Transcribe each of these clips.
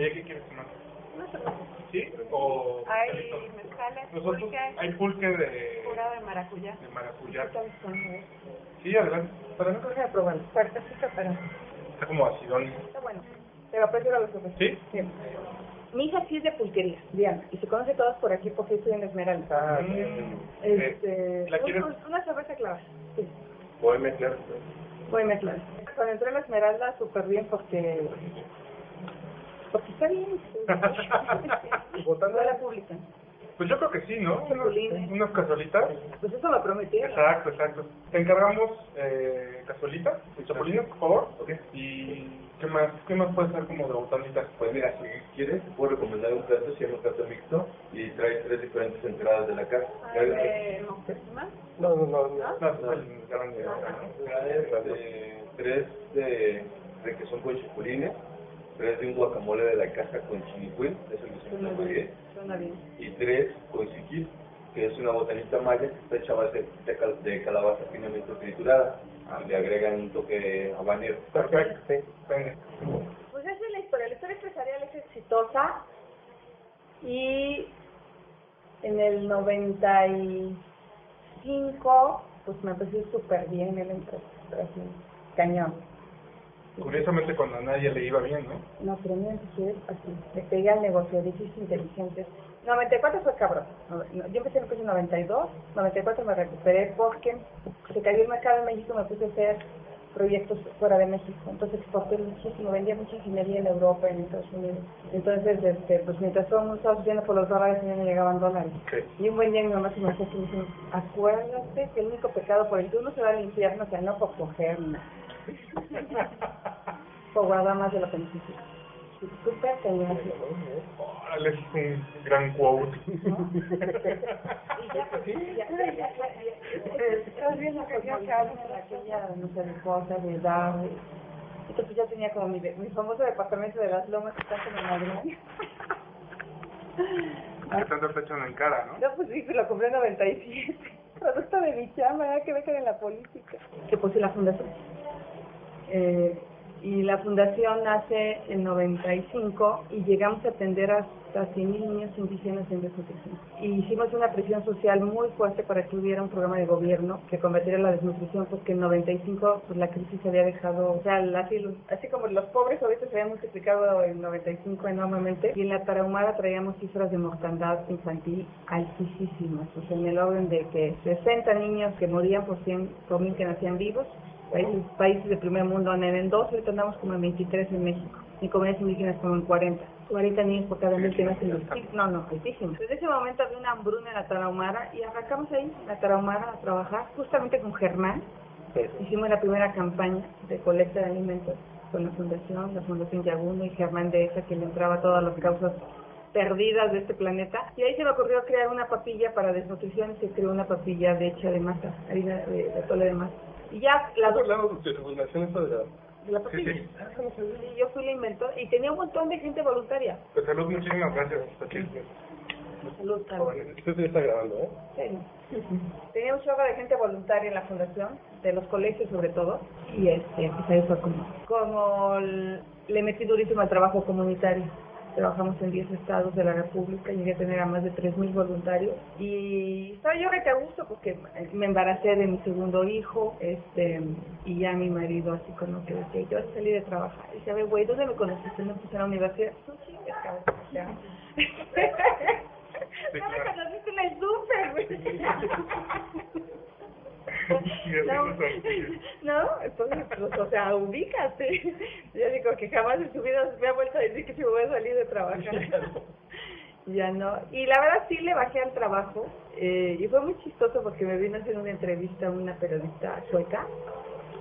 Oye, ¿qué quieres tomar? No preocupe. ¿Sí? ¿O Hay mezcales, Nosotros pulque, hay pulque de, pura de maracuyá. de maracuyá. Sí, adelante. Para no Déjame probarlo. Fuertecito, pero Está como acidón. está bueno. Pero prefiero los otros. ¿Sí? Sí. Mi hija sí es de pulquería, Diana, y se conoce todas por aquí porque estoy en Esmeralda. Ah, Mm, Este, ¿La un- quieres? un- una cerveza clara. Sí, Voy a mezclar. voy a mezclar. Cuando entré en la Esmeralda, súper bien porque... Porque está bien. Botana. Escuela pública. Pues yo creo que sí, ¿no? Unas, Chapulines. unas cazuelitas. Pues eso me prometieron. Exacto, exacto. Te encargamos eh, cazuelitas, chapulines, por favor. Ok. ¿Y qué más? ¿Qué más puede ser como de botanitas? Pues mira, si quieres, te puedo recomendar un plato, se llama plato mixto y trae tres diferentes entradas de la casa. Eh, no, ¿qué más? No, no, no. ¿No? No, el grande, ¿no? Trae este, tres de requesón con chapulines, tres de un guacamole de la casa con chinicuil, eso se Suena llama bien. Suena bien. y tres con siquil, que es una botanita maya que está hecha a base de, cal- de calabaza finamente triturada. Y le agregan un toque habanero. Perfecto, sí. Pues esa es la historia. La historia empresarial es exitosa y en el 95 pues me empecé súper bien en la empresa, pero así, cañón. Curiosamente cuando a nadie le iba bien, ¿no? No, pero me empecé así, le pegué al negocio, edificios inteligentes. 94 fue cabrón. No, no, Yo empecé en el 92, 94 me recuperé porque se cayó el mercado en México, me puse a hacer proyectos fuera de México. Entonces exporté muchísimo, vendía mucha ingeniería en Europa, en Estados Unidos. Entonces, este, pues mientras todo el mundo estaba sufriendo por los dólares, a mí me llegaban dólares. Sí. Y un buen día mi mamá se me acercó y me dijo, acuérdate que el único pecado por el que uno se va al infierno es el no por coger nada. por guardar más de lo que necesita. Y Súper cañón. Órale, es un gran quote. Y ya, pues, ya, ya, ya, ya, ya. Estás viendo que yo casa en aquella, no sé, de cosas, de edad. de- Entonces ya tenía como mi, mi famoso departamento de las lomas que está en Madrid. Que tanto te echan en cara, ¿no? No, pues sí, lo compré en 97. Producto de mi chamba, ¿verdad? que dejan en la política. Que puse la fundación. Eh, y la fundación nace en 95 y llegamos a atender hasta 100.000 niños indígenas en desnutrición. Y hicimos una presión social muy fuerte para que hubiera un programa de gobierno que combatiera la desnutrición porque en 95 pues, la crisis había dejado, o sea, así, así como los pobres ahorita se habían multiplicado en 95 enormemente y en la Tarahumara traíamos cifras de mortandad infantil altísimas, o sea, en el orden de que 60 niños que morían por 100 por mil que nacían vivos países, países de primer mundo andan en dos, ahorita andamos como en 23 en México, y comunidades indígenas como en 40. 40 niños por cada mil que nacen No, no, altísimo. Desde ese momento había una hambruna en la Tarahumara y arrancamos ahí, en la Tarahumara, a trabajar justamente con Germán. Hicimos la primera campaña de colecta de alimentos con la fundación, la Fundación Yaguno y Germán de esa que le entraba a todas las causas perdidas de este planeta. Y ahí se me ocurrió crear una papilla para desnutrición y se creó una papilla de hecha de masa, harina de, de atole de masa. Y ya la ¿Estás hablando de tu fundación esta de la... de la. Sí, sí. Ah. Y yo fui la inventora y tenía un montón de gente voluntaria. Pues salud, muchísimas gracias. Salud, salud. Usted sí está grabando, ¿eh? Sí. Tenía un chorro de gente voluntaria en la fundación, de los colegios sobre todo, y este, pues ahí fue como, como le metí durísimo al trabajo comunitario. Trabajamos en 10 estados de la República, llegué a tener a más de 3.000 voluntarios y estaba yo rete a gusto porque me embaracé de mi segundo hijo este y ya mi marido así como que decía, yo salí de trabajar. Y decía, "Ve, güey, ¿dónde me conociste? No puse en la universidad. Tú chingues, cabrón. O sea, Sí, no me claro. conociste en el súper, güey. No, no, entonces, pues, o sea, ubícate. Yo digo que jamás en su vida me ha vuelto a decir que si me voy a salir de trabajar. Ya no. Y la verdad sí le bajé al trabajo eh, y fue muy chistoso porque me vino a hacer una entrevista a una periodista sueca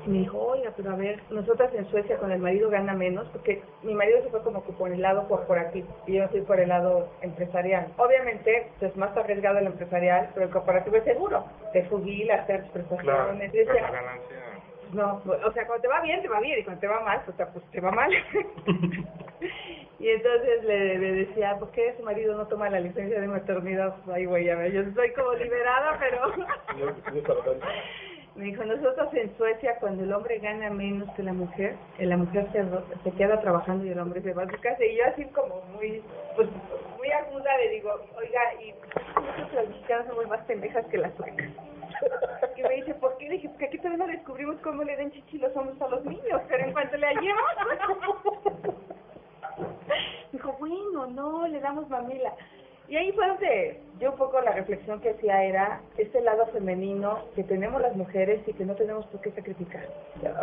me dijo, oiga, pero a ver, nosotras en Suecia con el marido gana menos porque mi marido se fue como que por el lado corporativo y yo estoy por el lado empresarial. Obviamente pues, es más arriesgado el empresarial, pero el corporativo es seguro. Te das Claro, prestaciones. pero decía, la ganancia... no, o sea, cuando te va bien, te va bien, y cuando te va mal, pues, te- pues te va mal. y entonces le, le decía, ¿por qué su marido no toma la licencia de maternidad? Ay, güey, ya ve, yo estoy como liberada, pero... Me dijo, nosotros en Suecia, cuando el hombre gana menos que la mujer, eh, la mujer se, queda trabajando y el hombre se va a su casa. Y yo así como muy, pues, muy aguda le digo, oiga, y nosotros las mexicanas somos más pendejas que las suecas. Y me dice, ¿por qué? Dije, porque aquí todavía no descubrimos cómo le den chichi los hombres a los niños, pero en cuanto le hallemos... Dijo, bueno, no, le damos mamila. Y ahí fue donde yo un poco la reflexión que hacía era este lado femenino que tenemos las mujeres y que no tenemos por qué sacrificar.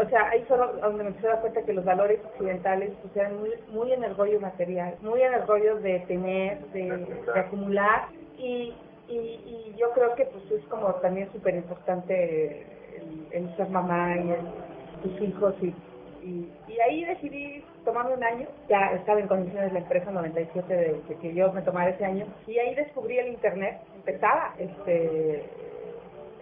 O sea, ahí fue donde me empecé a dar cuenta que los valores occidentales pues, eran muy, muy en el rollo material, muy en el rollo de tener, de, de acumular y, y, y yo creo que pues es como también súper importante el, el ser mamá y el, tus hijos y, y, y ahí decidí tomarme un año, ya estaba en condiciones la empresa 97 de, de que yo me tomara ese año. Y ahí descubrí el internet, empezaba este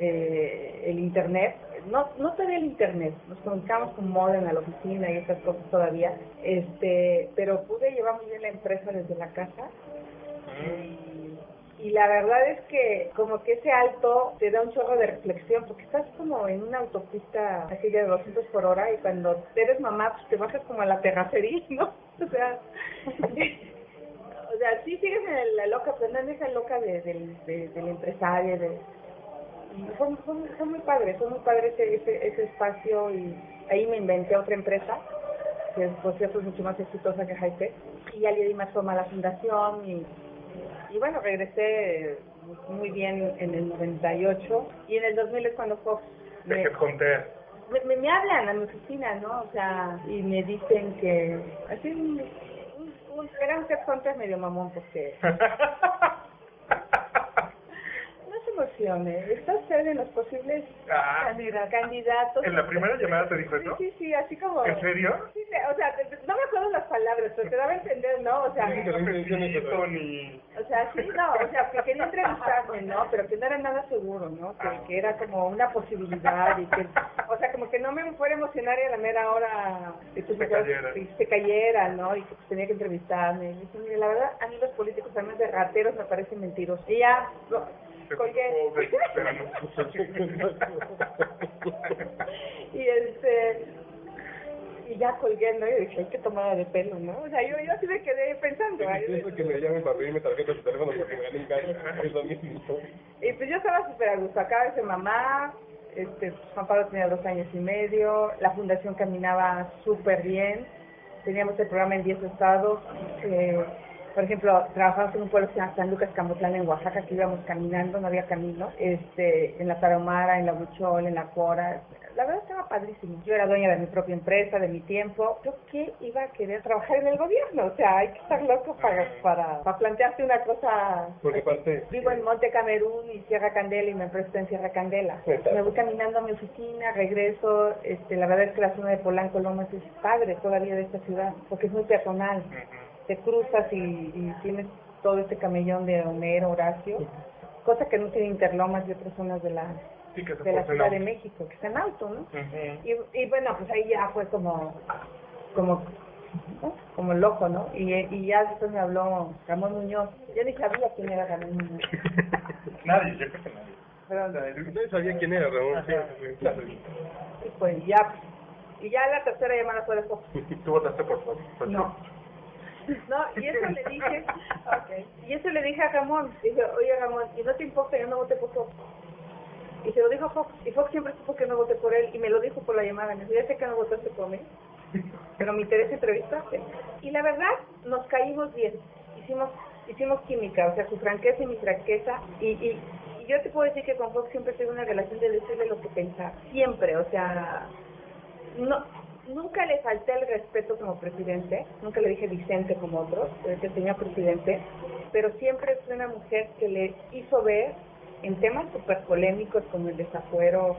eh, el internet, no no tenía el internet, nos comunicamos con modem a la oficina y esas cosas todavía, este pero pude llevar muy bien la empresa desde la casa y la verdad es que como que ese alto te da un chorro de reflexión porque estás como en una autopista así de 200 por hora y cuando eres mamá pues te bajas como a la terracería, ¿no? O sea, o sea, sí sigues en la loca, pero no en esa loca de, del de, del empresario, de, fue, fue, fue muy padre, fue muy padre ese, ese, ese espacio y ahí me inventé otra empresa que por cierto es mucho más exitosa que Hightech y ya le di más forma a la fundación y y bueno, regresé muy bien en el 98 y en el 2000 es cuando Fox me, Headhunter. me, me hablan a mi oficina, ¿no? O sea, y me dicen que así un, un, un, era un medio mamón porque no se emocione, está usted en los posibles Ah. candida- candidatos. ¿En la primera llamada te dijo Sí, eso? sí, sí, así como... ¿En serio? Sí, sí, o sea, no me acuerdo las palabras, pero te daba a entender, ¿no? O sea, cafecito, ni... o sea, sí, no, o sea, que quería entrevistarme, ¿no? Pero que no era nada seguro, ¿no? Que, que era como una posibilidad y que, o sea, como que no me fuera a emocionar y a la mera hora que tú Se cayera. se cayera, ¿no? Y que pues, tenía que entrevistarme. Y dije, mire, la verdad, a mí los políticos también de rateros me parecen mentirosos. Y ya, lo- colgué. y este y ya colgué, ¿no? Y dije, que tomar de pelo, ¿no? O sea, yo, yo así me quedé pensando. Pienso que me llamen para pedirme tarjeta de teléfono porque me gané un carro. Es lo mismo. Y pues yo estaba súper a gusto. Acaba de mamá, este, pues, Juan Pablo tenía dos años y medio, la fundación caminaba súper bien, teníamos el programa en 10 estados. Eh, por ejemplo, trabajamos en un pueblo que se llama San Lucas Camotlán en Oaxaca, que íbamos caminando, no había camino, este, en la Tarahumara, en la Buchol, en la Cora. La verdad estaba padrísimo. Yo era dueña de mi propia empresa, de mi tiempo. ¿Yo qué iba a querer trabajar en el gobierno? O sea, hay que estar loco para, para, para plantearte una cosa ¿Por qué parte? Vivo en Monte Camerún y Sierra Candela y mi empresa está en Sierra Candela. Me voy caminando a mi oficina, regreso. Este, la verdad es que la zona de Polanco Lomas es padre todavía de esta ciudad, porque es muy peatonal. Te cruzas y, y tienes todo este camellón de Homero, Horacio, cosa que no tiene Interlomas y otras zonas de la, Sí, que de la Ciudad de. México, que está en auto, ¿no? Ujú. Y, y bueno, pues ahí ya fue como, como, ¿no? como loco, ¿no? Y, y ya después me habló Ramón Muñoz. Yo ni sabía quién era Ramón Muñoz. Nadie, yo creo que nadie. Pero, Nadie sabía quién era Ramón. y pues ya, y ya la tercera llamada fue de Fox. ¿Tú votaste por Fox? Por No. No, y eso le dije, okay. y eso le dije a Ramón, dije, oye Ramón, ¿y no te importa yo no voté por Fox? Y se lo dijo Fox, y Fox siempre supo que no voté por él, y me lo dijo por la llamada, me dijo, que no votaste por mí, pero me interesa entrevistarte. Y la verdad, nos caímos bien, hicimos hicimos química, o sea, su franqueza y mi franqueza, y, y, y yo te puedo decir que con Fox siempre tengo una relación de decirle lo que pensar, siempre, o sea, no nunca le falté el respeto como presidente, nunca le dije Vicente como otros, que tenía presidente, pero siempre fue una mujer que le hizo ver en temas súper polémicos como el desafuero,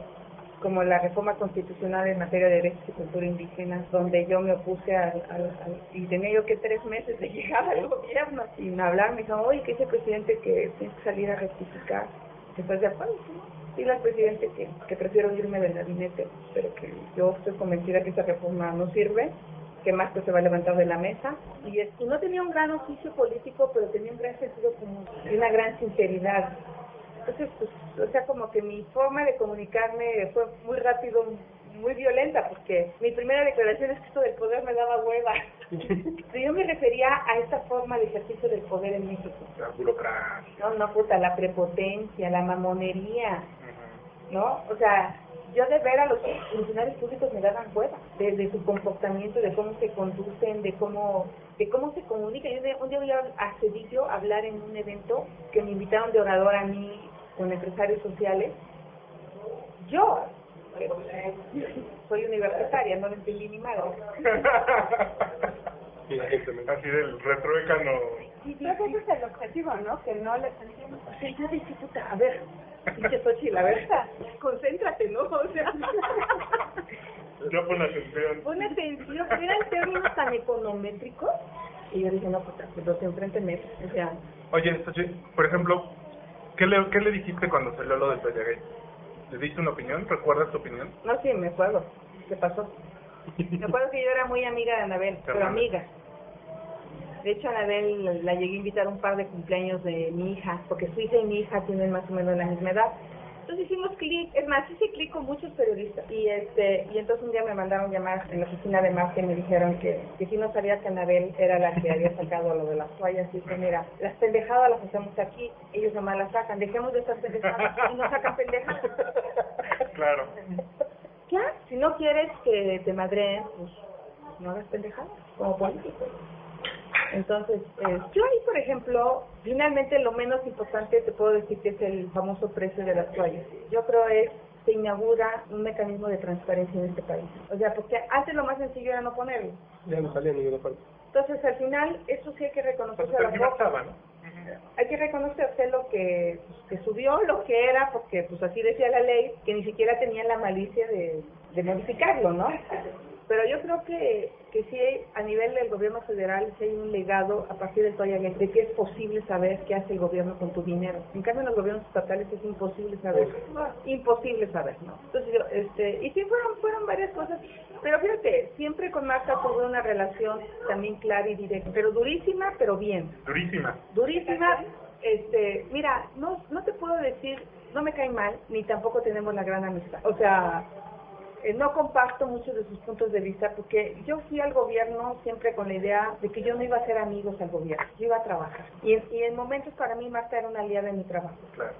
como la reforma constitucional en materia de derechos y cultura indígena, donde yo me opuse al, al- al- y tenía yo que tres meses de llegar al gobierno y me hablaron, me dijo, oye, que ese presidente que tiene que salir a rectificar, ¿estás de acuerdo? Sí, Dile al presidente que, que prefiero irme del gabinete, pero que yo estoy convencida que esa reforma no sirve, que que se va a levantar de la mesa. Y, es- no tenía un gran oficio político, pero tenía un gran sentido común y una gran sinceridad. Entonces, pues, o sea, como que mi forma de comunicarme fue muy rápido, muy violenta, porque mi primera declaración es que esto del poder me daba hueva. Pero yo me refería a esta forma de ejercicio del poder en México. La burocracia. No, no, puta, la prepotencia, la mamonería, ¿no? O sea, yo de ver a los funcionarios públicos me daban hueva, de, su comportamiento, de cómo se conducen, de cómo de cómo se comunican. Yo de- un día voy a, a Cedillo a hablar en un evento que me invitaron de orador a mí con empresarios sociales. Yo, pues, soy universitaria, no le entendí ni madre. La me- Así del retruécano. Y ese es el objetivo, ¿no? Que no les entiendo. O sea, yo puta, a ver, dice Xochitl, a ver, concéntrate, ¿no? O sea, Yo pon atención. pon atención, eran términos tan econométricos. Y yo dije, no, puta, pues los de enfrente me, o sea, Oye, Xochitl, por ejemplo, ¿qué le, ¿qué le dijiste cuando salió lo del Gay? ¿Le diste una opinión? ¿Recuerdas tu opinión? no, sí, me acuerdo, ¿qué pasó? Me acuerdo que yo era muy amiga de Anabel, pero amiga. De hecho, a Anabel la- la llegué a invitar a un par de cumpleaños de mi hija, porque su hija y mi hija tienen más o menos la misma edad. Entonces hicimos clic, es más, hice clic con muchos periodistas. Y este y entonces un día me mandaron llamar en la oficina de Marta y me dijeron que, que si no sabía que Anabel era la que había sacado lo de las toallas. Y dije, mira, las pendejadas las hacemos aquí, ellos nomás las sacan. Dejemos de estar pendejadas y no sacan pendejadas. Claro. Ya, si no quieres que te madreen, pues no hagas pendejadas como político. Entonces, eh, yo ahí, por ejemplo, finalmente lo menos importante te puedo decir que es el famoso precio de las toallas. Yo creo es se inaugura un mecanismo de transparencia en este país. O sea, porque antes lo más sencillo era no ponerlo. Ya no salía en ninguna parte. Entonces, al final, eso sí hay que Pues reconocerse a la. Hay que reconocer lo que, pues, que subió, lo que era, porque pues así decía la ley, que ni siquiera tenían la malicia de, de modificarlo, ¿no? Pero yo creo que, que sí, a nivel del gobierno federal, sí hay un legado a partir del Toya Gate, de que es posible saber qué hace el gobierno con tu dinero. En cambio, en los gobiernos estatales es imposible saber. Imposible saber, ¿no? Entonces, yo, este, y sí fueron, fueron varias cosas. Pero fíjate, siempre con Marta tuve una relación también clara y directa, pero durísima, pero bien Durísima. durísima. Este, mira, no, no te puedo decir, no me cae mal, ni tampoco tenemos la gran amistad. O sea, eh, no comparto muchos de sus puntos de vista porque yo fui al gobierno siempre con la idea de que yo no iba a ser amigos al gobierno, yo iba a trabajar. Y, en- y en momentos para mí Marta era una aliada en mi trabajo. Claro.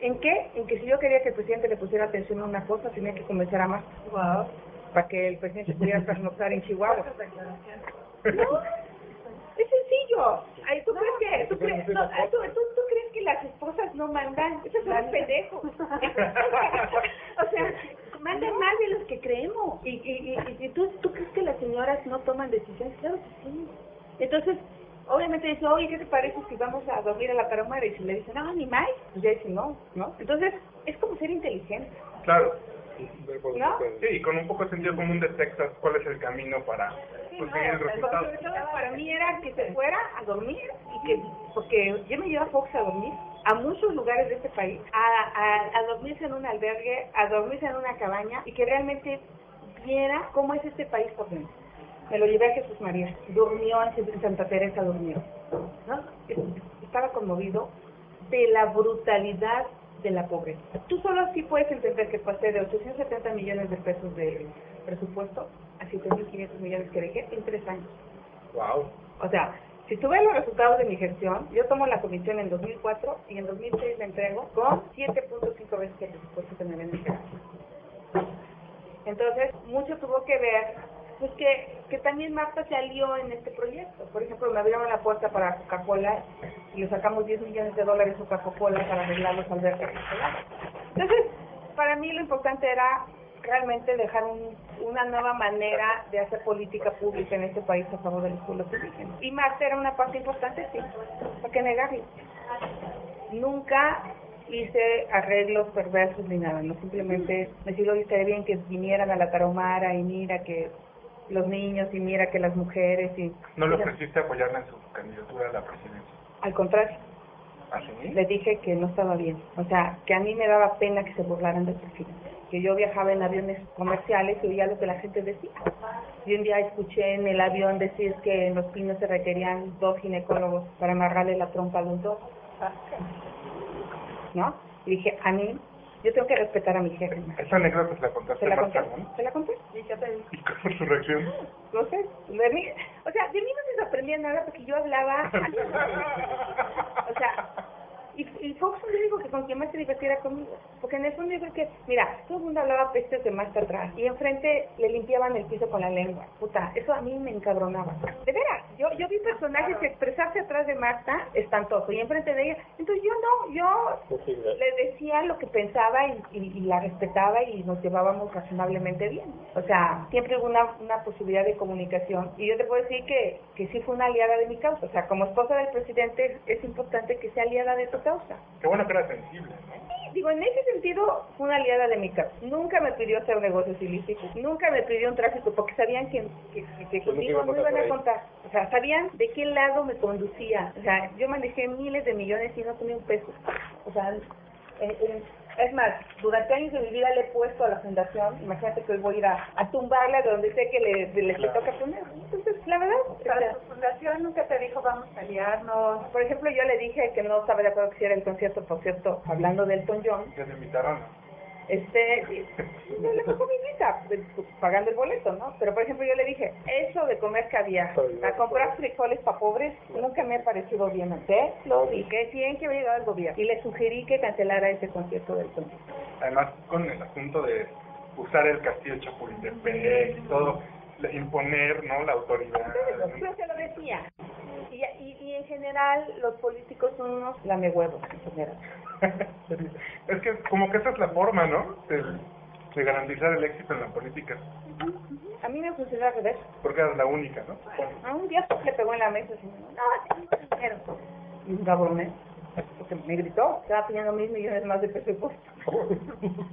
¿En qué? En que si yo quería que el presidente le pusiera atención a una cosa, tenía que convencer a Marta. Para que el presidente pudiera pernoctar en Chihuahua. No, es sencillo. Ay, ¿tú crees que, tú crees, no, tú, tú, tú crees que las esposas no mandan? Esos son los pendejos. o sea, mandan más de los que creemos. Y, y, y, y tú, tú crees que las señoras no toman decisiones? Claro que sí. Entonces, obviamente dice, oye, ¿qué te parece si vamos a dormir a la tarahumara? Y si le dicen, no, ni más, pues ya dice, no, ¿no? Entonces, es como ser inteligente, Claro. ¿No? Sí, y con un poco de sentido común detectas cuál es el camino para conseguir el resultado. Sobre todo para mí era que se fuera a dormir y que porque yo me llevo a Fox a dormir a muchos lugares de este país a, a, a dormirse en un albergue a dormirse en una cabaña y que realmente viera cómo es este país por dentro me lo llevé a Jesús María durmió en Santa Teresa durmió ¿no? estaba conmovido de la brutalidad de la pobreza. Tú solo así puedes entender que pasé de 870 millones de pesos de presupuesto a 7.500 millones que dejé en tres años. Wow. O sea, si tú ves los resultados de mi gestión, yo tomo la comisión en 2004 y en 2006 la entrego con 7.5 veces el presupuesto que me habían entregado. Entonces, mucho tuvo que ver, pues que, que también Marta se alió en este proyecto. Por ejemplo, me abrieron la puerta para Coca-Cola y le sacamos 10 millones de dólares a Coca-Cola para arreglar los albergues. Entonces, para mí lo importante era realmente dejar un- una nueva manera de hacer política pública en este país a favor de los pueblos indígenas. Y Marta era una parte importante, sí, ¿para qué negarlo? Nunca hice arreglos perversos ni nada, no simplemente decir, oye, estaría bien que vinieran a la Tarahumara y mira que los niños y mira que las mujeres y... ¿No Mira, ofreciste apoyarla en su candidatura a la presidencia? Al contrario, ¿Así? le dije que no estaba bien. O sea, que a mí me daba pena que se burlaran del presidente. Que yo viajaba en aviones comerciales y oía lo que la gente decía. Y un día escuché en el avión decir que en los pinos se requerían dos ginecólogos para amarrarle la trompa a los dos. ¿No? Y dije, a mí, yo tengo que respetar a mi jefe. Esa anécdota se la contaste ¿Se la más conté? tarde, ¿no? ¿Se la conté? ¿Y qué te dijo? ¿Y cuál fue su reacción? No sé, de mí, o sea, de mí no se sorprendía nada porque yo hablaba, o sea, y, y Fox me dijo que con quien más se divertía era conmigo, porque en el fondo yo creo que, mira, todo el mundo hablaba pestes de Marta atrás, y enfrente le limpiaban el piso con la lengua, puta, eso a mí me encabronaba, de veras, yo yo vi personajes expresarse atrás de Marta, espantoso, y enfrente de ella, entonces yo no, yo le decía lo que pensaba y, y- y la respetaba y nos llevábamos razonablemente bien. O sea, siempre hubo una, una posibilidad de comunicación. Y yo te puedo decir que, que sí fue una aliada de mi causa. O sea, como esposa del presidente es, es importante que sea aliada de tu causa. Qué bueno que era sensible, ¿no? Sí, digo, en ese sentido fue una aliada de mi causa. Nunca me pidió hacer negocios ilícitos. Nunca me pidió un tráfico porque sabían que, que, que Pues conmigo no iban a contar. O sea, sabían de qué lado me conducía. O sea, yo manejé miles de millones y no tenía un peso. O sea, eh, eh, es más, durante años de mi vida le he puesto a la fundación, imagínate que hoy voy a ir a, a tumbarla de donde sé que le, le, le toca poner. Entonces, la verdad, Pero tu fundación nunca te dijo vamos a aliarnos. por ejemplo, yo le dije que no estaba de acuerdo que hiciera el concierto, por cierto, hablando del Elton John, Ya te invitaron. Este, no le pagó mi visa, pues, pagando el boleto, ¿no? Pero, por ejemplo, yo le dije, eso de comer caviar, a comprar frijoles para pobres, nunca me ha parecido bien hacer, lo dije, bien que había llegado al gobierno, y le sugerí que cancelara ese concierto del John. Además, con el asunto de usar el castillo de Chapultepec y todo, imponer, ¿no? La autoridad. Yo se lo decía. Y, y, y en general, los políticos son unos lamehuevos, en general. es que como que esa es la forma, ¿no? De, de garantizar el éxito en la política. A mí me funcionó al revés. Porque eres la única, ¿no? A un día le pegó en la mesa y no, tengo dinero. Y un cabrón, ¿eh? Porque me gritó, estaba pidiendo mil millones más de presupuesto.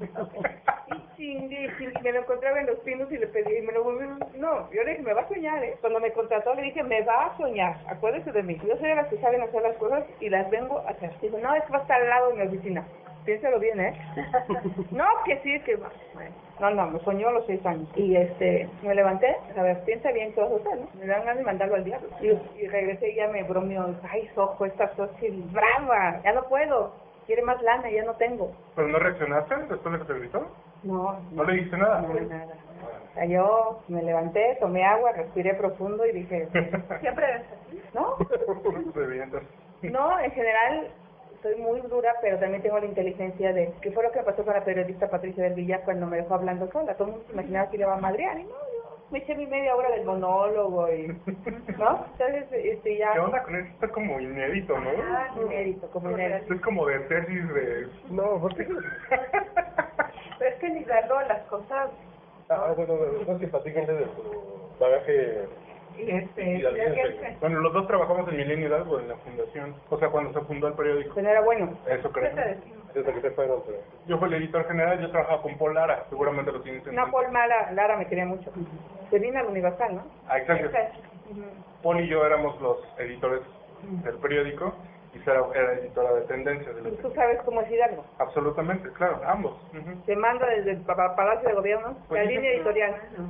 Y sin, sin- me lo encontraba en los pinos y le pedí, y me lo volví, no, yo le dije, me va a soñar, ¿eh? Cuando me contrató le dije, me va a soñar, acuérdese de mí. Yo soy de las que saben hacer las cosas y las vengo a hacer. Dijo, no, es que va a estar al lado de mi oficina. Piénsalo bien, ¿eh? no, que sí, que. Bueno, No, no, me soñó a los seis años. Y este, me levanté, a ver, piensa bien qué vas a hacer, ¿no? Me dan ganas de mandarlo al diablo. Y, y regresé y ya me bromeó, ay, sojo, esta socia brava, ya no puedo. Quiere más lana, ya no tengo. ¿Pero no reaccionaste después de que te gritó? No, ¿No le dijiste nada? no, nada. O sea, yo me levanté, tomé agua, respiré profundo y dije, Siempre eres así. ¿no? Entonces. No, en general soy muy dura, pero también tengo la inteligencia de qué fue lo que pasó con la periodista Patricia del Villar cuando me dejó hablando sola. Todo el mundo se imaginaba que le iba a madrear y no, yo me eché mi media hora del monólogo y, ¿no? Entonces, este, ya... ¿Qué onda con eso? Está como inédito, ¿no? Ah, inédito, como inédito. Es como de tesis de... No, porque... Pero es que ni las cosas Ah, bueno, no que platíquenle de su bagaje este que se- Bueno, los dos trabajamos en Milenio Hidalgo, en la fundación. O sea, cuando se fundó el periódico. No era bueno. Eso ¿qué creo. desde que se pero... Yo fui el editor general, yo trabajaba con Paul Lara, seguramente lo tienes en No, Paul Mala, Lara me quería mucho. Se vino al Universal, ¿no? Ah, exacto. Paul y yo éramos los editores del periódico y Sara era editora de tendencias Y tú sabes cómo es Hidalgo. Absolutamente, claro, ambos. Ujú. Se manda desde el pa- pa- Palacio de Gobierno Pues la línea editorial. No,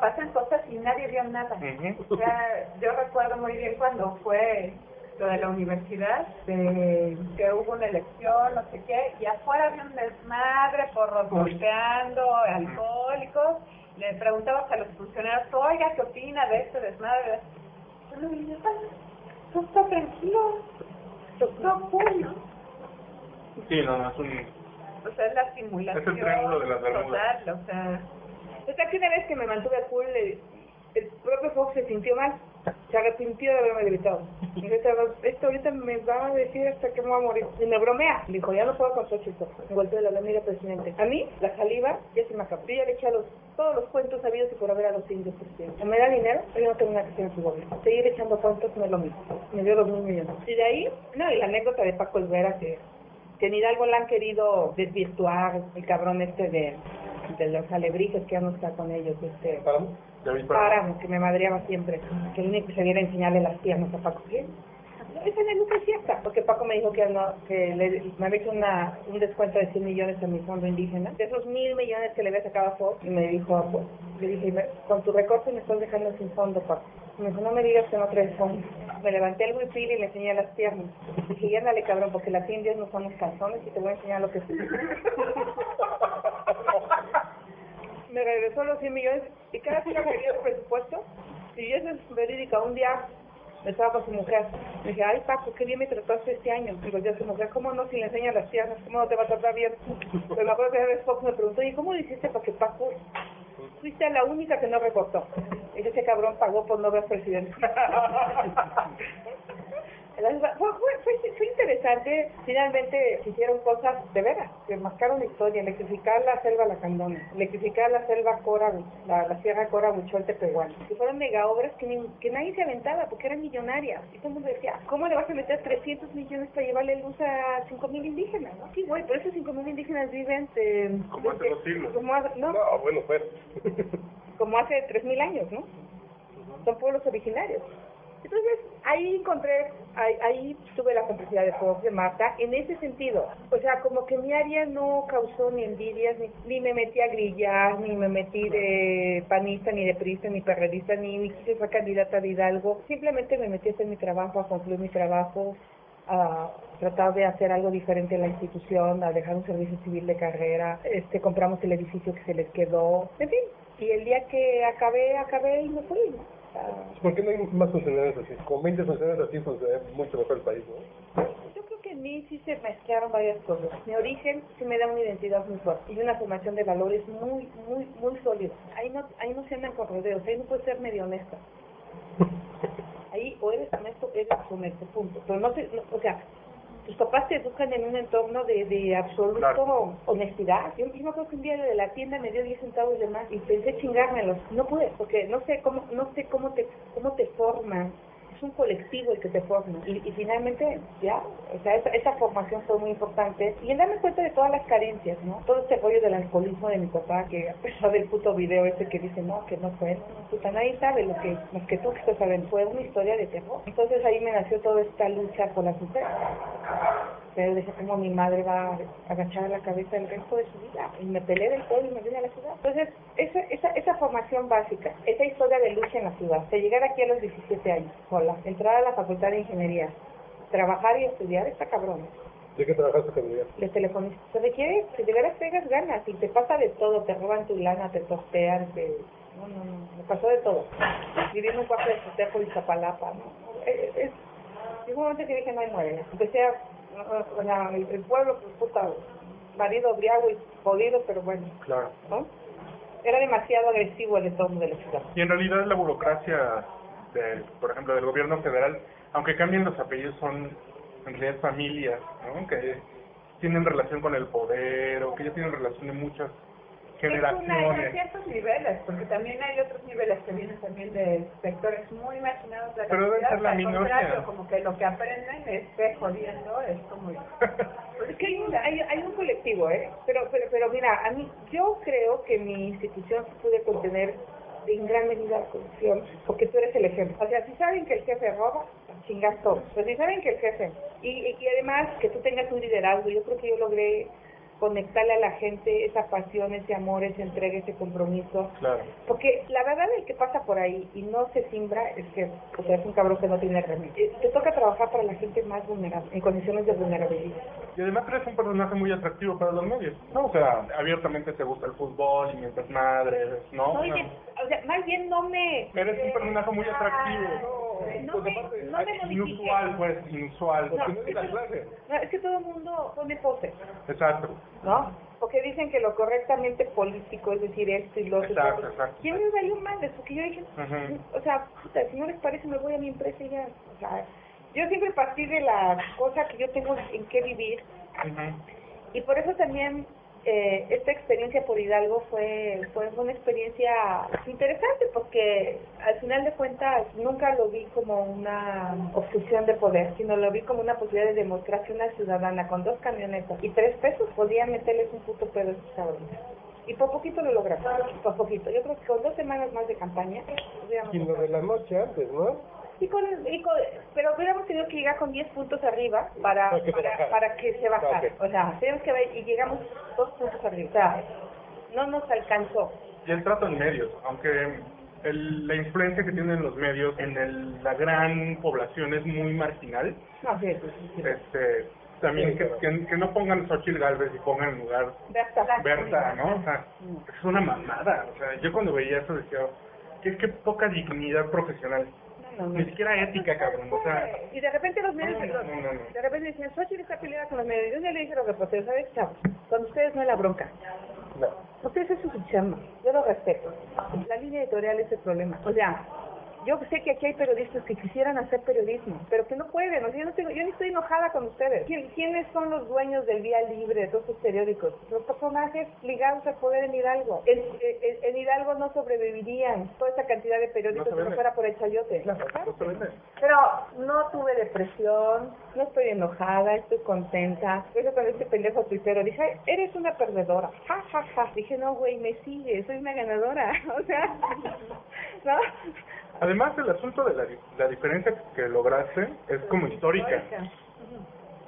pasan cosas y nadie vio nada. O sea, yo recuerdo muy bien cuando fue lo de la universidad, de que hubo una elección, no sé qué, y afuera había un desmadre, porros golpeando, alcohólicos. Le preguntabas a los funcionarios, oiga, ¿qué opina de este desmadre? Yo le dije, no está tranquilo, no cool, ¿no? Sí, no, no, es un... O sea, es la simulación. Es el triángulo de las Bermudas. O sea, O sea, que una vez que me mantuve cool, el, el propio Fox se sintió mal. Se arrepintió de haberme gritado. Esto ahorita me va a decir hasta que me voy a morir. Y me bromea. Me dijo, ya no puedo con tu chico. Me volteó la mira, presidente. A mí, la saliva, ya se me acabó. Yo ya le eché a los, todos los cuentos sabidos y por haber a los indios, presidente. Me da dinero, yo no tengo nada que en su gobierno. Seguir echando cuentos no es lo mismo. Me dio dos mil millones. Y de ahí, no, y la anécdota de Paco Olvera, que, que en Hidalgo la han querido desvirtuar, el cabrón este de, de los alebrijes que ya no está con ellos, este... ¿Páramo? Que me madreaba siempre, que el único que sabía era enseñarle las piernas a Paco. ¿Qué? Esa es cierta, porque Paco me dijo que, no, que le, me había hecho una, un descuento de 100 millones en mi fondo indígena, de esos mil millones que le había sacado a Fox, y me dijo, ah, pues, le dije, "Me- con tu recorte me estás dejando sin fondo, Paco. Me dijo, no me digas que no traes fondo. Me levanté el huipil y le enseñé las piernas. Dije, ya dale cabrón, porque las indias no son los calzones y te voy a enseñar lo que es. me regresó los 100 millones y cada vez que quería el presupuesto, y eso es verídica, un día me estaba con su mujer, me dije, ay Paco, qué bien me trataste este año, y yo a su mujer, ¿cómo no si le enseñas las piernas, cómo no te va a tratar bien? Pero me acuerdo que a Fox me preguntó, ¿y cómo lo hiciste para que Paco fuiste la única que no recortó? Ese cabrón pagó por no ver presidente. Fue, fue, fue, interesante, finalmente se hicieron cosas de veras, que marcaron la historia, electrificar la selva Lacandona, electrificar la selva Cora, la, la Sierra Cora Buchol Tepehuán, que fueron mega obras que, que nadie se aventaba porque eran millonarias. Y todo el mundo decía, ¿cómo le vas a meter 300 millones para llevarle luz a 5.000 indígenas? ¿no? Sí, güey, por eso 5.000 indígenas viven... Eh, como hace dos siglos. Como no, no, bueno, pues. como hace 3.000 años, ¿no? Son pueblos originarios. Entonces, ahí encontré, ahí, ahí tuve la complicidad de Fox, de Marta, en ese sentido. O sea, como que mi área no causó ni envidias, ni, ni me metí a grillar, ni me metí de panista, ni de prista, ni perredista, ni, ni quise ser candidata de Hidalgo. Simplemente me metí a hacer mi trabajo, a concluir mi trabajo, a tratar de hacer algo diferente en la institución, a dejar un servicio civil de carrera, este compramos el edificio que se les quedó, en fin. Y el día que acabé, acabé y me fui. ¿Por qué no hay más funcionarios así? Con 20 funcionarios así funciona mucho mejor el país, ¿no? Yo creo que en mí sí se mezclaron varias cosas. Mi origen sí me da una identidad muy fuerte y una formación de valores muy, muy, muy sólida. Ahí no, ahí no se andan con rodeos, ahí no puedes ser medio honesta. Ahí o eres honesto, eres honesto, punto. Pero no no, o sea, tus papás te educan en un entorno de, de absoluto Claro. honestidad. Yo, yo me acuerdo que un día de la tienda me dio 10 centavos de más y pensé chingármelos. No pude, porque no sé cómo, no sé cómo te, cómo te forman. Es un colectivo el que te forma. Y, y finalmente, ya, o sea, esa, esa formación fue muy importante. Y en darme cuenta de todas las carencias, ¿no? Todo este rollo del alcoholismo de mi papá, que a pesar del puto video ese que dice, no, que no fue, no, puta, nadie sabe lo que, lo que tú que estás sabiendo. Fue una historia de terror. Entonces ahí me nació toda esta lucha por las mujeres pero dije cómo mi madre va a agachar la cabeza el resto de su vida y me peleé del pueblo y me vine a la ciudad entonces esa, esa, esa formación básica esa historia de lucha en la ciudad de llegar aquí a los 17 años sola entrar a la facultad de ingeniería trabajar y estudiar está cabrón. ¿De qué trabajaste con ella? de telefonista. Se requiere que de veras pegas ganas y te pasa de todo te roban tu lana te tostean te no no no me pasó de todo. Viví en un cuarto de Sotejo y Zapalapa no es, es un momento que dije, no hay muere. Empecé a, o sea, el, el pueblo, pues puta, marido briago y jodido, pero bueno, Claro. ¿no? Era demasiado agresivo el entorno de la ciudad. Y en realidad la burocracia, de, por ejemplo, del gobierno federal, aunque cambien los apellidos, son en realidad familias, ¿no? Que tienen relación con el poder o que ya tienen relación de muchas Es una, generaciones. en ciertos niveles, porque también hay otros niveles que vienen también de sectores muy marginados de la Pero sociedad, ser la minoría. como que lo que aprenden es que jodiendo es como... Es que hay un, hay, hay un colectivo, ¿eh? Pero, pero, pero mira, a mí, yo creo que mi institución sí puede contener en gran medida la corrupción, porque tú eres el ejemplo. O sea, si saben que el jefe roba, chingas todos. Pero si saben que el jefe, y, y, y además que tú tengas un liderazgo, yo creo que yo logré conectarle a la gente esa pasión, ese amor, esa entrega, ese compromiso. Claro. Porque la verdad el que pasa por ahí y no se simbra es que o sea, es un cabrón que no tiene remedio. Eh, Te toca trabajar para la gente más vulnerable, en condiciones de vulnerabilidad. Y además eres un personaje muy atractivo para los medios, ¿no? O sea, abiertamente te gusta el fútbol y mientras madres, ¿no? No, o sea, más bien no me... Eres un personaje muy atractivo. No me, no me modifique. Inusual, pues, inusual. No, es la clase. No, es que todo el mundo pone pose, Exacto. ¿no? Porque dicen que lo correctamente político es decir esto y lo otro. Exacto, exacto. ¿Quién me valió madres? Porque yo dije, Ujú. o sea, puta, si no les parece me voy a mi empresa y ya. O sea, yo siempre partí de la cosa que yo tengo en qué vivir Ujú. y por eso también eh, esta experiencia por Hidalgo fue, fue una experiencia interesante porque al final de cuentas nunca lo vi como una obstrucción de poder, sino lo vi como una posibilidad de demostrar que una ciudadana con dos camionetas y tres pesos podía meterles un puto pedo a esos cabrones. Y por poquito lo logramos, por poquito. Yo creo que con dos semanas más de campaña, Y lo de la noche antes, ¿no? Y con, y con- pero hubiéramos tenido que llegar con 10 puntos arriba para, Para que se para, que se bajara. O sea, tenemos que ver y llegamos dos puntos arriba. O sea, no nos alcanzó. Y el trato en medios, aunque el- la influencia que tienen los medios en el- la gran población es muy marginal. No, sí, sí, sí. Este, también Sí, que, claro. que, que no pongan Xochitl Galvez y pongan en lugar Berta. Berta, ¿no? O sea, es una mamada. O sea, yo cuando veía eso decía, qué, qué poca dignidad profesional. No. Ni siquiera ética, cabrón. O sea, Y de repente los medios, No, no, de repente decían, Xochitl está peleada con los medios. Yo ya le dije a los reporteros, ¿sabes, chavos? Con ustedes no es la bronca. No. Ustedes es su chamba. Yo lo respeto. La línea editorial es el problema. O sea, yo sé que aquí hay periodistas que quisieran hacer periodismo, pero que no pueden. O sea, yo no, tengo, yo ni estoy enojada con ustedes. ¿Quién- ¿Quiénes son los dueños del Día Libre, de todos estos periódicos? Los personajes ligados al poder en Hidalgo. En, en- en Hidalgo no sobrevivirían toda esa cantidad de periódicos No si no fuera por el chayote. no. Pero no tuve depresión, no estoy enojada, estoy contenta. Eso con este pendejo tuitero dije, "Ay, eres una perdedora. Ja, ja, ja. Dije, no, güey, me sigue, soy una ganadora. O sea, ¿no? Además, el asunto de la, di- la diferencia que lograste es como histórica.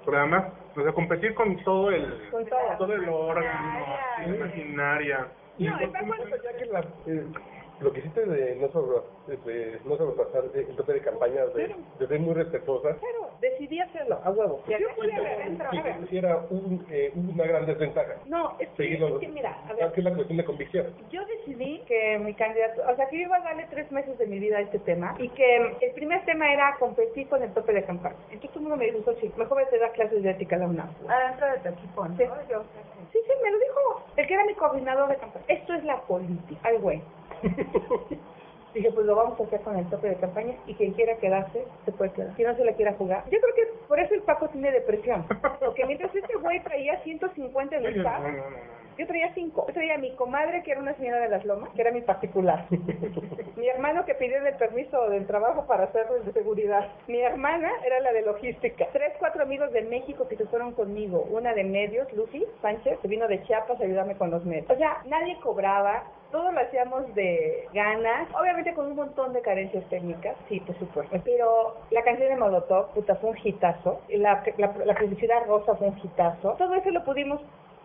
Pero además, o sea, competir con todo el, Con todo. todo el órgano, Maquinaria. la maquinaria. No, está bueno. Ya que la, eh, lo que hiciste de no, sobre, de no sobrepasar el tope de campaña, de, de ser muy respetuosa, Claro, decidí hacerlo, a huevo. Acá Yo fui a sí, ver, dentro. a ver. sí, era un, eh, una gran desventaja. No, es que, es que mira, a ver. Aunque es la cuestión de convicción. Yo decidí que mi candidato, o sea, que yo iba a darle tres meses de mi vida a este tema y que el primer tema era competir con el tope de campaña. Entonces todo el mundo me dijo, sí, mejor vete a dar clases de ética a la UNAM. Adentro de tu equipo, ¿no? Sí. Yo Sí, sí, me lo dijo. El que era mi coordinador de campaña. Esto es la política. Ay, güey. Dije, pues lo vamos a hacer con el tope de campaña y quien quiera quedarse, se puede quedar. Si no se la quiera jugar. Yo creo que por eso el Paco tiene depresión. Porque mientras este güey traía 150 en el no. yo traía cinco. Yo traía a mi comadre, que era una señora de las lomas, que era mi particular. mi hermano que pidió el permiso del trabajo para hacerlo de seguridad. Mi hermana era la de logística. Tres, cuatro amigos de México que se fueron conmigo. Una de medios, Lucy Sánchez, que vino de Chiapas a ayudarme con los medios. O sea, nadie cobraba. Todo lo hacíamos de ganas, obviamente con un montón de carencias técnicas, sí, por supuesto. Pero la canción de Molotov, puta, fue un hitazo. La, la, la rosa fue un hitazo. Todo eso lo pudimos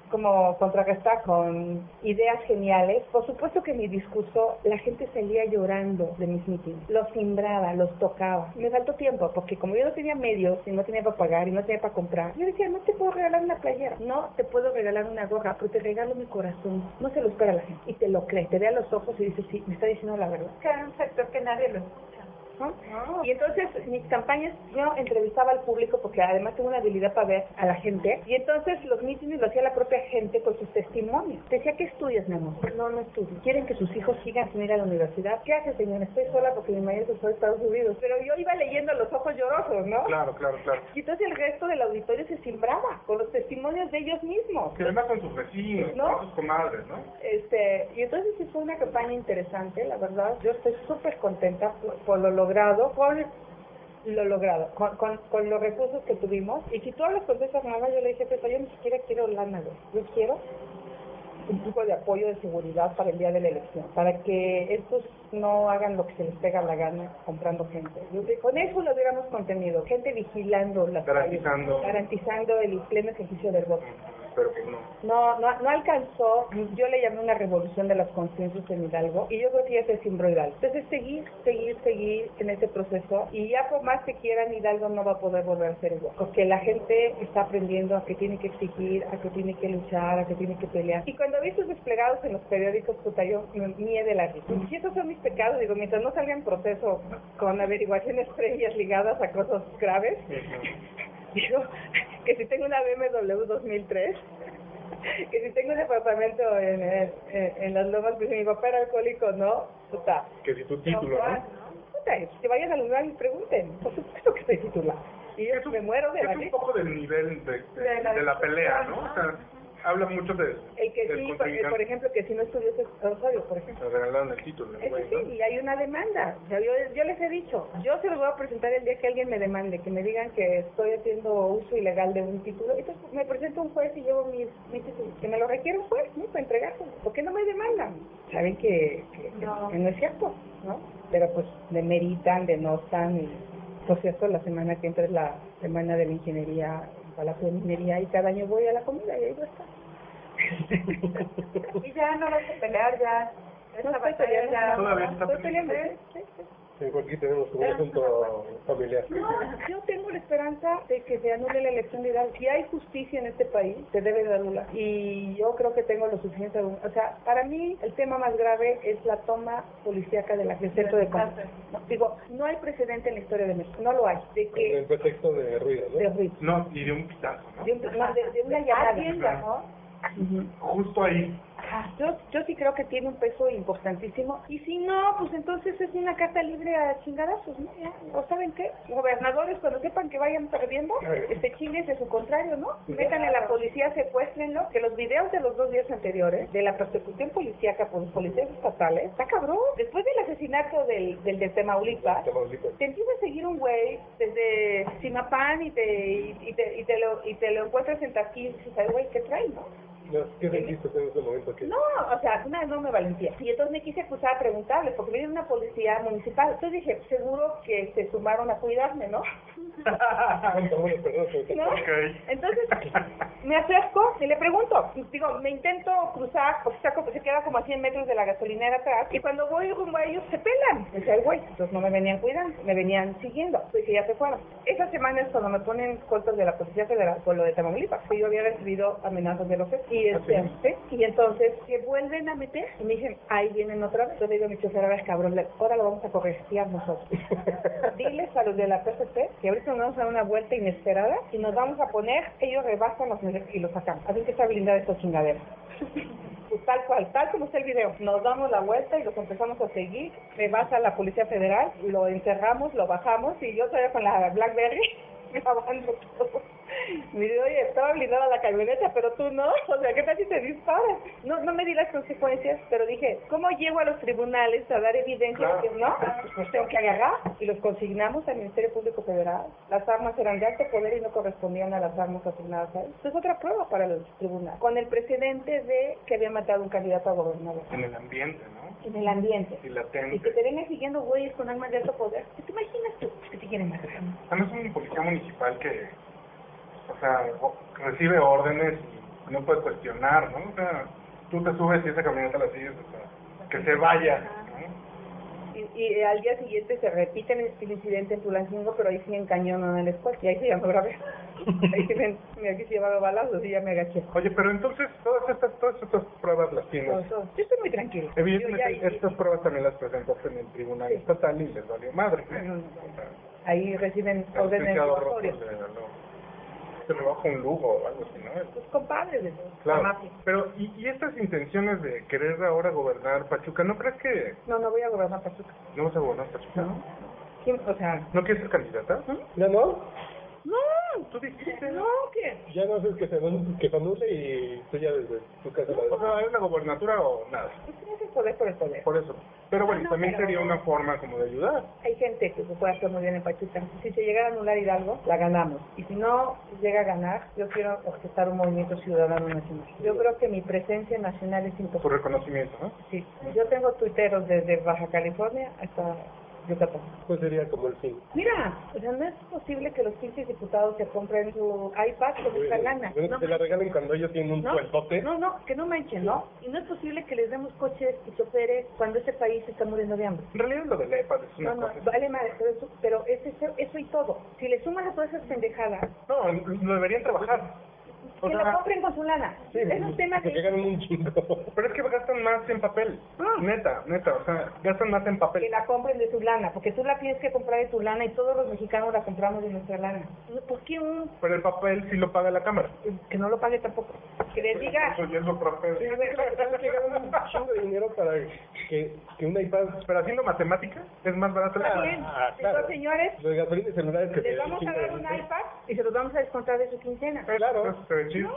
como contrarrestar con ideas geniales. Por supuesto que mi discurso la gente salía llorando de mis mítines. Los simbraba, los tocaba. Me faltó tiempo porque como yo no tenía medios y no tenía para pagar y no tenía para comprar, yo decía, no te puedo regalar una playera, no te puedo regalar una gorra, pero te regalo mi corazón. No se lo espera la gente y te lo cree, te ve a los ojos y dice, sí, me está diciendo la verdad. era un que nadie lo escucha. ¿No? Y entonces mis campañas yo entrevistaba al público porque además tengo una habilidad para ver a la gente y entonces los mítines lo hacía la propia gente con sus testimonios. Decía, ¿qué estudias, mi amor? No, no estudio. ¿Quieren que sus hijos sigan sin ir a la universidad? ¿Qué hace, señor? Estoy sola porque mi marido se fue a Estados Unidos. Pero yo iba leyendo los ojos llorosos, ¿no? Claro, claro, claro. Y entonces el resto del auditorio se simbraba con los testimonios de ellos mismos. Que además son sus vecinos, ¿No? son sus comadres, ¿no? Este, y entonces sí fue una campaña interesante, la verdad. Yo estoy súper contenta por, por lo logrado, por lo logrado, con, con, con los recursos que tuvimos. Y si tú hablas con César Nava, yo le dije, César, yo ni siquiera quiero lana. Yo quiero un poco de apoyo de seguridad para el día de la elección, para que estos no hagan lo que se les pega la gana comprando gente. Yo dije, con eso lo hubiéramos contenido, gente vigilando las calles, Garantizando. garantizando el pleno ejercicio del voto. Pero que no. No, no, no alcanzó, yo le llamé una revolución de las conciencias en Hidalgo y yo creo que ya se Hidalgo. Entonces seguir, seguir, seguir en ese proceso y ya por más que quieran Hidalgo no va a poder volver a ser igual. Porque la gente está aprendiendo a que tiene que exigir, a que tiene que luchar, a que tiene que pelear. Y cuando vi estos desplegados en los periódicos, puta, yo me de la risa. Y esos son mis pecados, digo, mientras no salga en proceso con averiguaciones previas ligadas a cosas graves, Digo, que si tengo una BMW 2003, que si tengo un departamento en, en, en las lomas, pues si mi papá era alcohólico, ¿no, puta. Que si tu título, No, ¿no? Puta, que vayan al lugar y pregunten. Por supuesto que estoy titular. Y yo Es un- me muero de es la un risa. poco del nivel de, de, De la de la pelea, discusión, ¿no? ¿no? O sea, habla mucho de, El que sí, por, ejemplo, que si no estudió ese Rosario, por ejemplo. Le regalaron el título, Eso güey, sí, ¿no? y hay una demanda. O sea, yo, yo les he dicho, yo se los voy a presentar el día que alguien me demande, que me digan que estoy haciendo uso ilegal de un título. Entonces me presento a un juez y llevo mis, mis títulos. Que me lo requiere un juez, ¿no? Para entregárselo. ¿Por qué no me demandan? Saben que, que, que- No. que no es cierto, ¿no? Pero pues demeritan, denotan y... Por cierto, la semana que entra es la semana de la ingeniería, en Palacio de Minería, y cada año voy a la comida y ahí va a estar. Y ya no vas a pelear, ya No estoy peleando, ya- Todavía está estoy peleando. peleando. sí, sí, aquí tenemos un asunto familiar. No, yo tengo la esperanza de que se anule la elección de Hidalgo. Si hay justicia en este país, se debe de anular. Y yo creo que tengo lo suficiente. O sea, para mí el tema más grave es la toma policíaca de la del centro de control. No, digo, no hay precedente en la historia de México. No lo hay. De Con el que pretexto de ruido, ¿no? de ruido. No, y de un pitazo, ¿no? De, un- no, de- de una llamada. Justo ahí. Ajá, Yo, yo sí creo que tiene un peso importantísimo. Y si no, pues entonces es una carta libre a chingadazos, ¿no? ¿O saben qué? Gobernadores, cuando sepan que vayan perdiendo, este chingues de su contrario, ¿no? Metan a la policía, secuéstrenlo. Que los videos de los dos días anteriores, de la persecución policíaca por los policías estatales, está cabrón. Después del asesinato del, del de Tamaulipas, te empieza a seguir un güey desde Simapán y te, y, y te, y te, lo, y te lo encuentras en Taquín y dices, güey, ¿qué trae, no? No, ¿Qué registros en ese momento? que No, o sea, una enorme valentía. Y entonces me quise acusar a preguntarles, porque viene una policía municipal. Entonces dije, seguro que se sumaron a cuidarme, ¿no? ¿No? Ok. Entonces me acerco y le pregunto. Digo, me intento cruzar, porque como- se queda como a 100 metros de la gasolinera atrás. Y cuando voy rumbo a ellos, se pelan. Me "Ay, güey, entonces no me venían cuidando, me venían siguiendo. Pues que ya se fueron. Esa semana es cuando me ponen cortos de la Policía Federal por lo de Tamaulipas, que yo había recibido amenazas de los jefes. Y, este, ¿Ah, ¿sí? y entonces se vuelven a meter y me dicen, ahí vienen otra vez. Yo le digo a mi chofer, ahora cabrón, le- ahora lo vamos a corretear nosotros. Diles a los de la PSP que ahorita nos vamos a dar una vuelta inesperada y nos vamos a poner, ellos rebasan los y los sacamos. Así que está blindada esta chingadera. Pues tal cual, tal como está el video. Nos damos la vuelta y los empezamos a seguir. Rebasa la Policía Federal, lo encerramos, lo bajamos y yo todavía con la Blackberry grabando todo. Me dice, oye, estaba blindada la camioneta, pero tú no. O sea, ¿qué tal si te disparas? No, no me di las consecuencias, pero dije, ¿cómo llego a los tribunales a dar evidencia de que no? Pues tengo que agarrar. Y los consignamos al Ministerio Público Federal. Las armas eran de alto poder y no correspondían a las armas asignadas a él. Esto es otra prueba para los tribunales. Con el precedente de que había matado un candidato a gobernador. En el ambiente, ¿no? En el ambiente. Y que te vengan siguiendo güeyes con armas de alto poder. ¿Te imaginas tú que te quieren matar? Además es un policía municipal que, o sea, recibe órdenes y no puede cuestionar, ¿no? O sea, tú te subes y esa camioneta la sigues, o sea, que se vaya. Y, y al día siguiente se repite el, el incidente en Tulancingo, pero ahí sí en Cañón, no en la escuela. Y ahí sí ya me grabé. Ahí sí me, me- llevaba balazos y ya me agaché. Oye, pero entonces todas estas, todas estas pruebas las tienes. Yo estoy muy tranquilo. Evidentemente ya- estas pruebas también las presentaste en el tribunal Sí. estatal y les valió madre. ¿no? No, no, no. Ahí reciben órdenes Se rebaja un lujo o algo así, ¿no? Tus compadres de la Claro, pero ¿y, y estas intenciones de querer ahora gobernar Pachuca, ¿no crees que No, no voy a gobernar Pachuca. no vas a gobernar Pachuca? ¿No? ¿Quién? O sea, ¿No quieres ser candidata? ¿Ya no? No, Tú dijiste, no, ¿qué? Ya no haces que se, anule- que se anule y tú ya desde tu casa O sea, ¿es la gobernatura o nada? Pues tienes el poder por el poder. Por eso. Pero bueno, No, también pero- sería una forma como de ayudar. Hay gente que se puede hacer muy bien en Pachuca. Si se llegara a anular Hidalgo, la ganamos. Y si no llega a ganar, yo quiero orquestar un movimiento ciudadano nacional. Yo creo que mi presencia nacional es Su importante. reconocimiento, ¿no? Sí. Yo tengo tuiteros desde Baja California hasta Yucatán. Pues sería como el fin. Mira, o sea, no es posible que los 15 diputados se compren su iPad con esa lana. No te la regalen cuando ellos tienen un ¿No? sueldote. No, no, que no manchen, ¿no? Y no es posible que les demos coches y choferes cuando este país está muriendo de hambre. En realidad lo del EPA es una No, no, cosa. vale madre, pero eso, pero es eso, eso y todo. Si le suman a todas esas pendejadas, No, lo deberían trabajar. O que sea, lo compren con su lana. Sí, es un tema que ganan un chingo. pero es que gastan más en papel. Ah. Neta, neta, o sea, gastan más en Que papel. la compren de su lana, porque tú la tienes que comprar de tu lana y todos los mexicanos la compramos de nuestra lana. ¿Por qué un Pero el papel sí lo paga la Cámara. que no lo pague tampoco? Que les diga, Eso ya es lo propio. Sí, ¿sabes que ganan un chingo de dinero para que, que un iPad... Pero haciendo matemática es más barato está la bien, Ah, claro. entonces señores, Los y celulares que les vamos a dar un iPad y se los vamos a descontar de su quincena. Claro. Ve chido.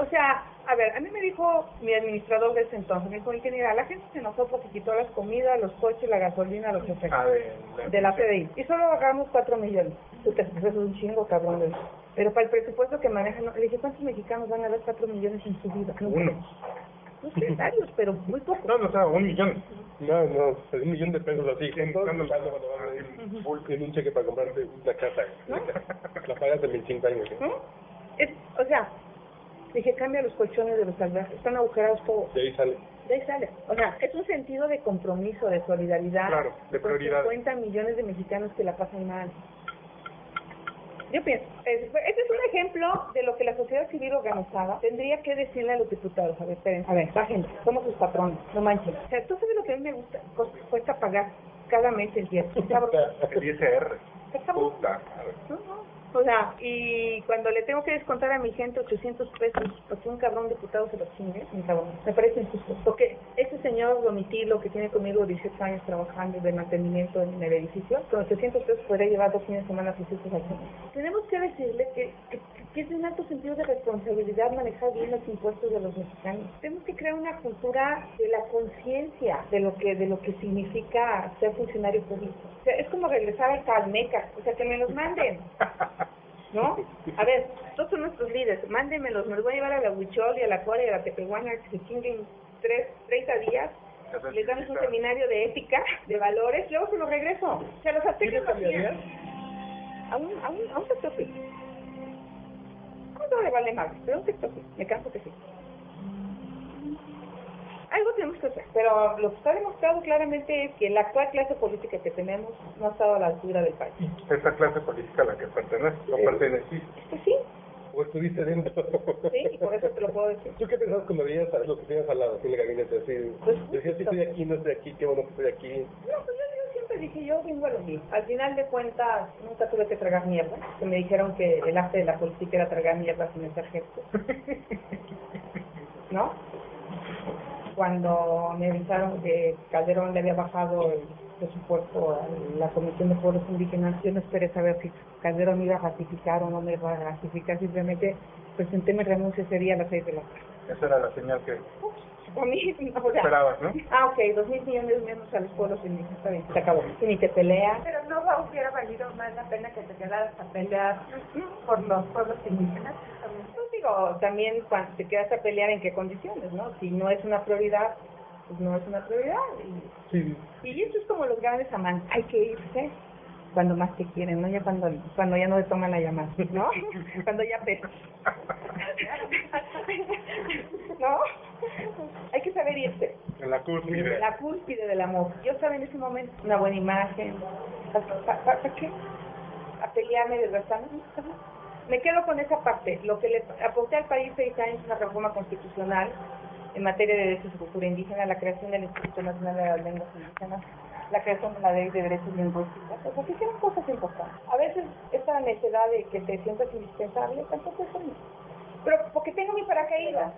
O sea, a ver, a mí me dijo mi administrador de ese entonces, me dijo, ingeniera, la gente se enojó porque quitó las comidas, los coches, la gasolina, los efectos Ah, de, la- de la CDI. Y solo pagamos 4 millones. Tú te eso es un chingo, cabrón. güey. Pero para el presupuesto que manejan, no, le dije, ¿cuántos mexicanos van a dar 4 millones en su vida? No, Uno. No sé, varios, pero muy pocos. No, no, o sea, un millón. No, no, pues un millón de pesos así. En- van a ir en un cheque para comprarte una casa. La pagas en 25 años. ¿eh? ¿No? Es, o sea, dije, cambia los colchones de los salvajes, están agujerados todos. De ahí sale. de ahí sale. O sea, es un sentido de compromiso, de solidaridad. Claro, de prioridad. 50 millones de mexicanos que la pasan mal. Yo pienso, es- este es un ejemplo de lo que la sociedad civil organizada tendría que decirle a los diputados. A ver, esperen, a ver, bájenle, somos sus patrones, no manchen. O sea, tú sabes lo que a mí me gusta, cos- cuesta pagar cada mes el 10. Está sabroso. El ISR. Está sabroso. Puta madre. No, no. O sea, y cuando le tengo que descontar a mi gente 800 pesos porque un cabrón diputado se lo chingue, me parece injusto. Porque ese señor Domitilo que tiene conmigo 18 años trabajando de mantenimiento en el edificio, con 800 pesos podría llevar dos fines de semana a sus hijos al. Tenemos que decirle que, que, que es de un alto sentido de responsabilidad manejar bien los impuestos de los mexicanos. Tenemos que crear una cultura de la conciencia de lo que de lo que significa ser funcionario público. O sea, es como regresar al Calmeca, o sea, que me los manden. ¿No? A ver, todos son nuestros líderes, mándenmelos, me los voy a llevar a la Huichol y a la Cuara y a la Tepehuana que se chinguen tres, 30 días, les damos un seminario de ética, de valores, luego se los regreso. O sea, los ¿Sí aztecas lo hacían. cambiarías? A un, a un, no le vale más? Pero un TikTok, me canso que sí. Algo tenemos que hacer, pero lo que está demostrado claramente es que la actual clase política que tenemos no ha estado a la altura del país. Esta clase política a la que pertenece, o perteneciste. Pues sí, ¿O estuviste dentro? sí, y por eso te lo puedo decir. ¿Tú qué pensabas cuando veías a los que tenías al lado, así en el gabinete? Así, Pues, decías, sí, estoy aquí, no estoy aquí, qué bueno que estoy aquí. No, pues yo, siempre dije, yo vengo a lo mío. Al final de cuentas, nunca tuve que tragar mierda. Que me dijeron que el arte de la política era tragar mierda sin hacer gestos. ¿No? Cuando me avisaron que Calderón le había bajado el presupuesto a la Comisión de Pueblos Indígenas, yo no esperé saber si Calderón me iba a ratificar o no me iba a ratificar. Simplemente presenté mi renuncia ese día a las seis de la tarde. Esa era la señal que A mí, o sea, esperabas, ¿no? Ah, ok, dos mil millones menos a los pueblos indígenas. Está bien, se acabó. Y ni te peleas. Pero no hubiera valido más la pena que te quedaras a pelear por los pueblos indígenas. Pues digo, también cuando te quedas a pelear en qué condiciones, ¿no? Si no es una prioridad, pues no es una prioridad. Sí, Y, y eso es como los grandes amantes. Hay que irse cuando más te quieren, ¿no? Ya cuando, cuando ya no te toman la llamada, ¿no? cuando ya pesas. ¿No? Hay que saber irse. En la cúspide. La cúspide del amor. Yo estaba en ese momento, una buena imagen. ¿Para, para, para qué? A pelearme desgastando. Me quedo con esa parte. Lo que le aporté al país seis años una reforma constitucional en materia de derechos de cultura indígena, la creación del Instituto Nacional de las Lenguas Indígenas, la creación de la ley de derechos lingüísticos. O sea, que hicieron cosas importantes. A veces esta necesidad de que te sientas indispensable tampoco es. Pero porque tengo mi paracaídas.